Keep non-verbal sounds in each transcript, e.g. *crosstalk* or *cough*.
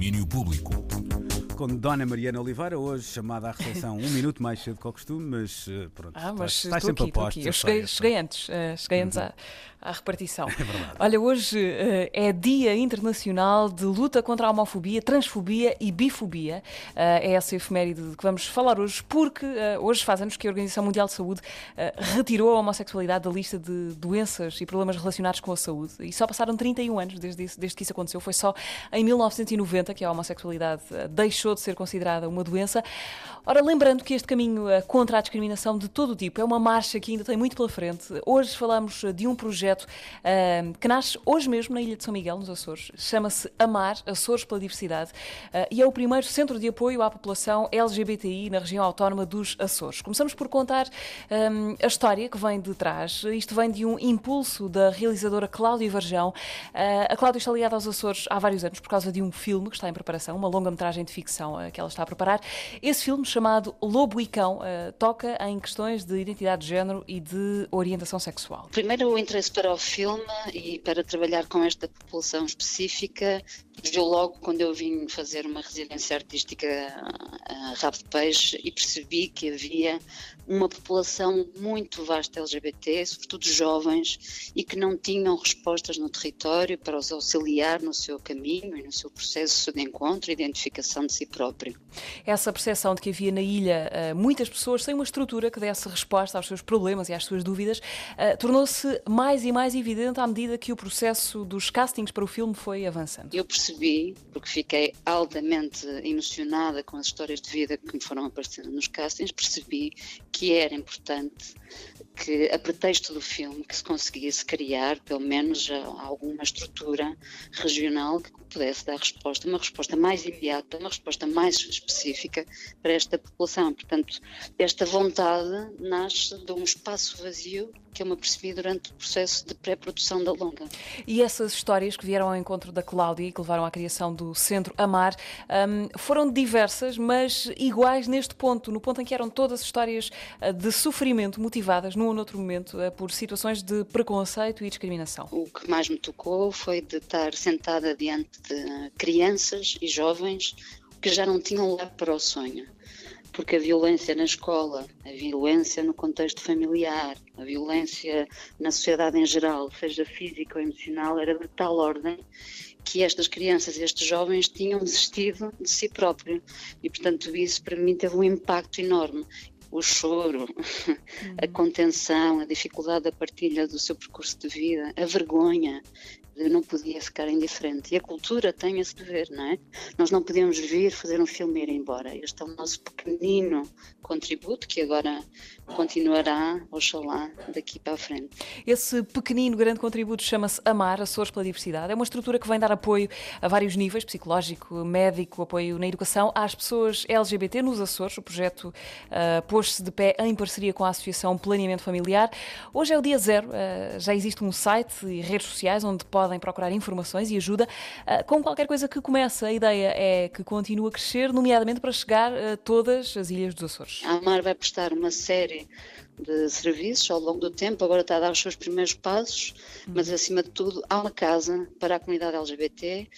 domínio público. Com Dona Mariana Oliveira, hoje chamada à recepção um minuto mais cedo que ao costume, mas eh, pronto, Ah, mas estás, estás sempre aqui, a postos. Eu cheguei, cheguei antes, eh, cheguei antes à, à repartição. *laughs* É verdade. Olha, hoje eh, é Dia Internacional de Luta contra a Homofobia, Transfobia e Bifobia. Eh, é essa efeméride de que vamos falar hoje, porque hoje faz anos que a Organização Mundial de Saúde retirou a homossexualidade da lista de doenças e problemas relacionados com a saúde. E só passaram 31 anos desde, desde que isso aconteceu. Foi só em 1990 que a homossexualidade eh, deixou de ser considerada uma doença. Ora, lembrando que este caminho eh, contra a discriminação de todo o tipo é uma marcha que ainda tem muito pela frente. Hoje falamos eh, de um projeto eh, que nasce hoje mesmo na Ilha de São Miguel, nos Açores. Chama-se Amar Açores pela Diversidade eh, e é o primeiro centro de apoio à população LGBTI na região autónoma dos Açores. Começamos por contar eh, a história que vem de trás. Isto vem de um impulso da realizadora Cláudia Varjão. Eh, a Cláudia está ligada aos Açores há vários anos por causa de um filme que está em preparação, uma longa-metragem de ficção eh, que ela está a preparar. Esse filme, chamado Lobo e Cão, eh, toca em questões de identidade de género e de orientação sexual. Primeiro, o interesse para o filme e para trabalhar com esta população específica surgiu logo quando eu vim fazer uma residência artística a Rabo de Peixe e percebi que havia uma população muito vasta LGBT, sobretudo jovens, e que não tinham respostas no território para os auxiliar no seu caminho e no seu processo de encontro e identificação de si próprio. Essa percepção de que havia na ilha eh, muitas pessoas sem uma estrutura que desse resposta aos seus problemas e às suas dúvidas eh, tornou-se mais e mais evidente à medida que o processo dos castings para o filme foi avançando. Eu percebi, porque fiquei altamente emocionada com as histórias de vida que me foram aparecendo nos castings, percebi que era importante que, a pretexto do filme, que se conseguisse criar, pelo menos, já alguma estrutura regional que pudesse dar resposta, uma resposta mais imediata, uma resposta mais específica para esta população. Portanto, esta vontade nasce de um espaço vazio que eu me percebi durante o processo de pré-produção da longa. E essas histórias que vieram ao encontro da Cláudia e que levaram à criação do Centro Amar hum, foram diversas, mas iguais neste ponto, no ponto em que eram todas histórias ah, de sofrimento motivadas num ou noutro momento ah, por situações de preconceito e discriminação. O que mais me tocou foi de estar sentada diante de crianças e jovens que já não tinham lugar para o sonho. Porque a violência na escola, a violência no contexto familiar, a violência na sociedade em geral, seja física ou emocional, era de tal ordem que estas crianças e estes jovens tinham desistido de si próprio. E, portanto, isso para mim teve um impacto enorme o choro, a contenção, a dificuldade da partilha do seu percurso de vida, a vergonha. Eu não podia ficar indiferente. E a cultura tem esse dever, não é? Nós não podemos vir fazer um filme e ir embora. Este é o nosso pequenino contributo que agora continuará, oxalá, daqui para a frente. Esse pequenino grande contributo chama-se Amar, Açores pela Diversidade. É uma estrutura que vem dar apoio a vários níveis, psicológico, médico, apoio na educação, às pessoas LGBT nos Açores. O projeto ah, pôs-se de pé em parceria com a Associação Planeamento Familiar. Hoje é o dia zero, ah, já existe um site e redes sociais onde podem procurar informações e ajuda. Ah, com qualquer coisa que comece, a ideia é que continue a crescer, nomeadamente para chegar a todas as ilhas dos Açores. A Amar vai prestar uma série de serviços ao longo do tempo, agora está a dar os seus primeiros passos, mas acima de tudo há uma casa para a comunidade LGBT,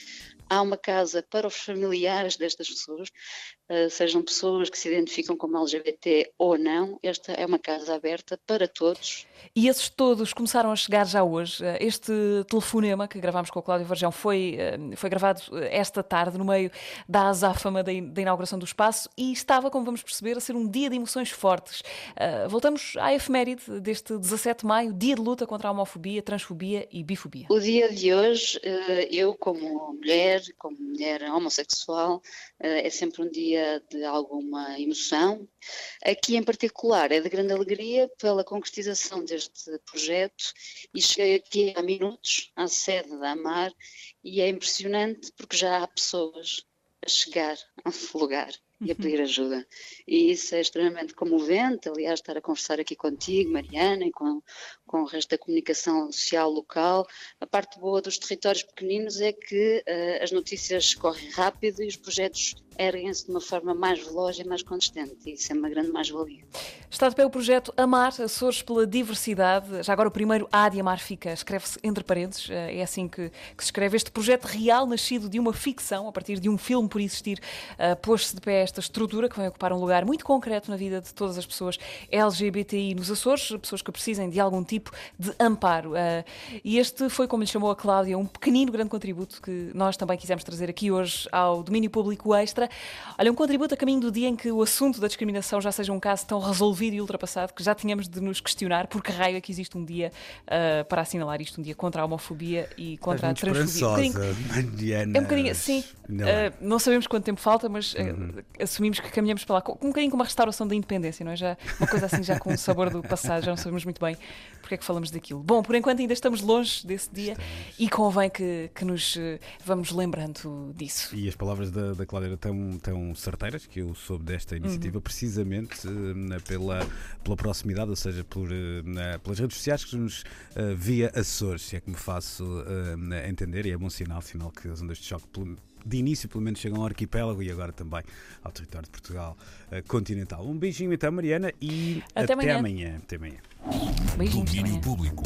há uma casa para os familiares destas pessoas, eh, sejam pessoas que se identificam como LGBT ou não, esta é uma casa aberta para todos. E esses todos começaram a chegar já hoje. Eh, Este telefonema que gravámos com o Cláudio Varjão foi, eh, foi gravado eh, esta tarde, no meio da azáfama da, in- da inauguração do espaço, e estava, como vamos perceber, a ser um dia de emoções fortes. Eh, voltamos à efeméride deste 17 de maio, dia de luta contra a homofobia, transfobia e bifobia. O dia de hoje, eh, eu como mulher, como mulher homossexual, eh, é sempre um dia de alguma emoção. Aqui em particular é de grande alegria pela concretização deste projeto e cheguei aqui há minutos à sede da AMAR e é impressionante porque já há pessoas a chegar ao lugar e a pedir ajuda. E isso é extremamente comovente. Aliás, estar a conversar aqui contigo, Mariana, e com, com o resto da comunicação social local. A parte boa dos territórios pequeninos é que eh, as notícias correm rápido e os projetos erguem-se de uma forma mais veloz e mais consistente. E isso é uma grande mais-valia. Está de pé o projeto Amar Açores pela Diversidade. Já agora o primeiro A de Amar fica, escreve-se entre parênteses, eh, é assim que, que, se escreve. Este projeto real, nascido de uma ficção, a partir de um filme por existir, uh, pôs-se de pé esta estrutura que vai ocupar um lugar muito concreto na vida de todas as pessoas LGBTI nos Açores, pessoas que precisem de algum tipo de amparo. Uh, e este foi, como lhe chamou a Cláudia, um pequenino grande contributo que nós também quisemos trazer aqui hoje ao domínio público extra. Olha, um contributo a caminho do dia em que o assunto da discriminação já seja um caso tão resolvido resolvido e ultrapassado que já tínhamos de nos questionar por que raio é que existe um dia uh, para assinalar isto, um dia contra a homofobia e contra a transfobia. Um é um bocadinho, sim. Não, uh, não, sabemos quanto tempo falta, mas uh, uhum. assumimos que caminhamos para lá, um bocadinho como a restauração da independência, não é? Já, uma coisa assim, já com o sabor do passado, já não sabemos muito bem porque é que falamos daquilo. Bom, por enquanto ainda estamos longe desse dia estamos. e convém que, que nos vamos lembrando disso. E as palavras da, da Cláudia tão, tão certeiras que eu soube desta iniciativa, uhum. precisamente pela pela, pela proximidade, ou seja, por, uh, pelas redes sociais que nos uh, via Açores, se é que me faço uh, entender, e é bom sinal, sinal que as ondas de choque de início pelo menos chegam ao arquipélago e agora também ao território de Portugal continental. Um beijinho então, Mariana, e até, até amanhã. amanhã. Até amanhã. Beijinhos. Domínio Público.